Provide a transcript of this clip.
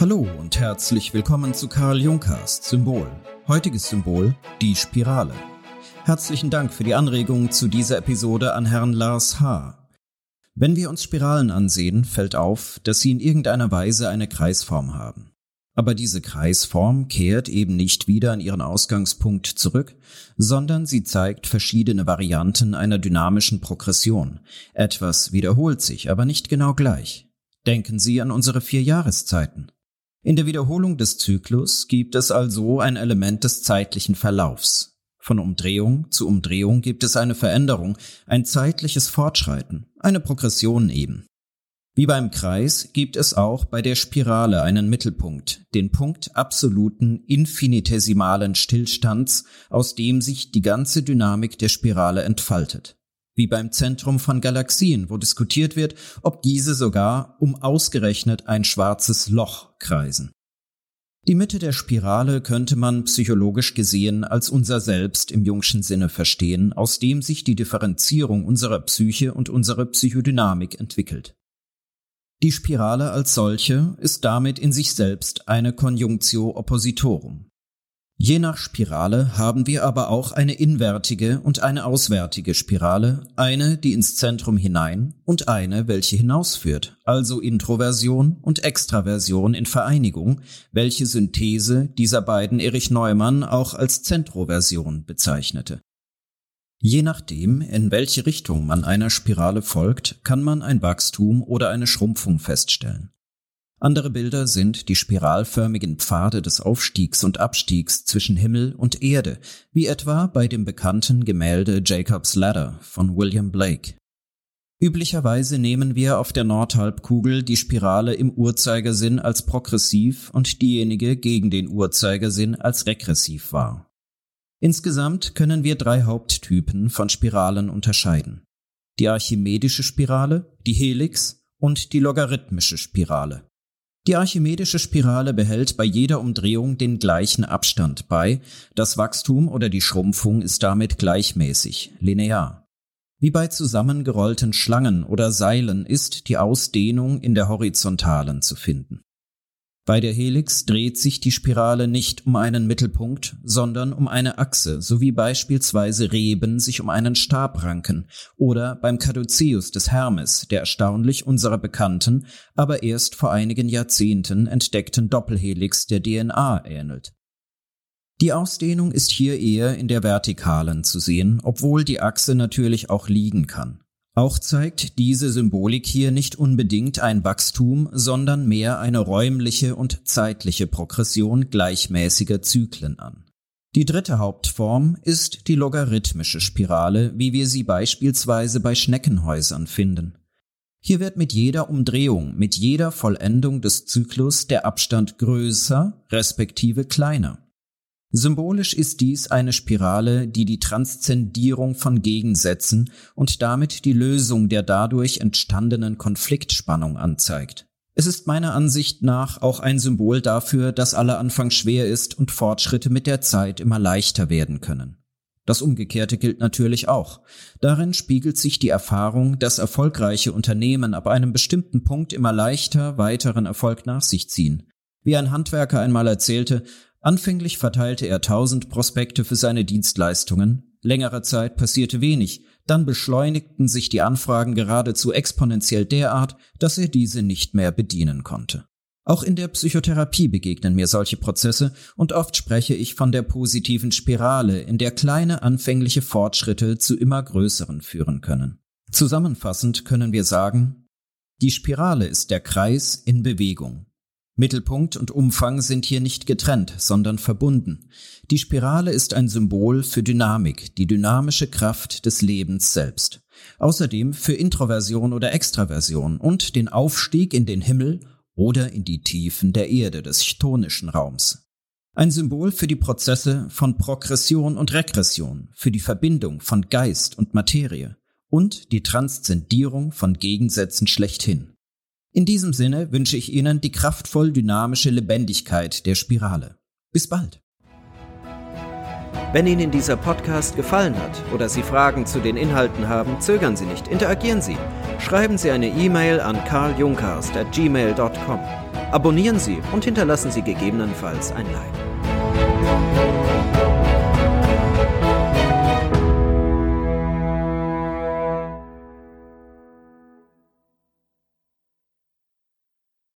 Hallo und herzlich willkommen zu Karl Junkast Symbol. Heutiges Symbol die Spirale. Herzlichen Dank für die Anregung zu dieser Episode an Herrn Lars H. Wenn wir uns Spiralen ansehen, fällt auf, dass sie in irgendeiner Weise eine Kreisform haben. Aber diese Kreisform kehrt eben nicht wieder an ihren Ausgangspunkt zurück, sondern sie zeigt verschiedene Varianten einer dynamischen Progression. Etwas wiederholt sich, aber nicht genau gleich. Denken Sie an unsere vier Jahreszeiten. In der Wiederholung des Zyklus gibt es also ein Element des zeitlichen Verlaufs. Von Umdrehung zu Umdrehung gibt es eine Veränderung, ein zeitliches Fortschreiten, eine Progression eben. Wie beim Kreis gibt es auch bei der Spirale einen Mittelpunkt, den Punkt absoluten infinitesimalen Stillstands, aus dem sich die ganze Dynamik der Spirale entfaltet. Wie beim Zentrum von Galaxien, wo diskutiert wird, ob diese sogar um ausgerechnet ein schwarzes Loch kreisen. Die Mitte der Spirale könnte man psychologisch gesehen als unser Selbst im Jungschen Sinne verstehen, aus dem sich die Differenzierung unserer Psyche und unserer Psychodynamik entwickelt. Die Spirale als solche ist damit in sich selbst eine Conjunctio Oppositorum. Je nach Spirale haben wir aber auch eine inwertige und eine auswärtige Spirale, eine, die ins Zentrum hinein und eine, welche hinausführt, also Introversion und Extraversion in Vereinigung, welche Synthese dieser beiden Erich Neumann auch als Zentroversion bezeichnete. Je nachdem, in welche Richtung man einer Spirale folgt, kann man ein Wachstum oder eine Schrumpfung feststellen. Andere Bilder sind die spiralförmigen Pfade des Aufstiegs und Abstiegs zwischen Himmel und Erde, wie etwa bei dem bekannten Gemälde Jacob's Ladder von William Blake. Üblicherweise nehmen wir auf der Nordhalbkugel die Spirale im Uhrzeigersinn als progressiv und diejenige gegen den Uhrzeigersinn als regressiv wahr. Insgesamt können wir drei Haupttypen von Spiralen unterscheiden. Die archimedische Spirale, die Helix und die logarithmische Spirale. Die archimedische Spirale behält bei jeder Umdrehung den gleichen Abstand bei, das Wachstum oder die Schrumpfung ist damit gleichmäßig, linear. Wie bei zusammengerollten Schlangen oder Seilen ist die Ausdehnung in der horizontalen zu finden. Bei der Helix dreht sich die Spirale nicht um einen Mittelpunkt, sondern um eine Achse, so wie beispielsweise Reben sich um einen Stab ranken oder beim Caduceus des Hermes, der erstaunlich unserer bekannten, aber erst vor einigen Jahrzehnten entdeckten Doppelhelix der DNA ähnelt. Die Ausdehnung ist hier eher in der Vertikalen zu sehen, obwohl die Achse natürlich auch liegen kann. Auch zeigt diese Symbolik hier nicht unbedingt ein Wachstum, sondern mehr eine räumliche und zeitliche Progression gleichmäßiger Zyklen an. Die dritte Hauptform ist die logarithmische Spirale, wie wir sie beispielsweise bei Schneckenhäusern finden. Hier wird mit jeder Umdrehung, mit jeder Vollendung des Zyklus der Abstand größer respektive kleiner. Symbolisch ist dies eine Spirale, die die Transzendierung von Gegensätzen und damit die Lösung der dadurch entstandenen Konfliktspannung anzeigt. Es ist meiner Ansicht nach auch ein Symbol dafür, dass aller Anfang schwer ist und Fortschritte mit der Zeit immer leichter werden können. Das Umgekehrte gilt natürlich auch. Darin spiegelt sich die Erfahrung, dass erfolgreiche Unternehmen ab einem bestimmten Punkt immer leichter weiteren Erfolg nach sich ziehen. Wie ein Handwerker einmal erzählte, Anfänglich verteilte er tausend Prospekte für seine Dienstleistungen, längere Zeit passierte wenig, dann beschleunigten sich die Anfragen geradezu exponentiell derart, dass er diese nicht mehr bedienen konnte. Auch in der Psychotherapie begegnen mir solche Prozesse und oft spreche ich von der positiven Spirale, in der kleine anfängliche Fortschritte zu immer größeren führen können. Zusammenfassend können wir sagen, die Spirale ist der Kreis in Bewegung. Mittelpunkt und Umfang sind hier nicht getrennt, sondern verbunden. Die Spirale ist ein Symbol für Dynamik, die dynamische Kraft des Lebens selbst. Außerdem für Introversion oder Extraversion und den Aufstieg in den Himmel oder in die Tiefen der Erde des chtonischen Raums. Ein Symbol für die Prozesse von Progression und Regression, für die Verbindung von Geist und Materie und die Transzendierung von Gegensätzen schlechthin. In diesem Sinne wünsche ich Ihnen die kraftvoll dynamische Lebendigkeit der Spirale. Bis bald. Wenn Ihnen dieser Podcast gefallen hat oder Sie Fragen zu den Inhalten haben, zögern Sie nicht, interagieren Sie. Schreiben Sie eine E-Mail an karljunkast@gmail.com. Abonnieren Sie und hinterlassen Sie gegebenenfalls ein Like.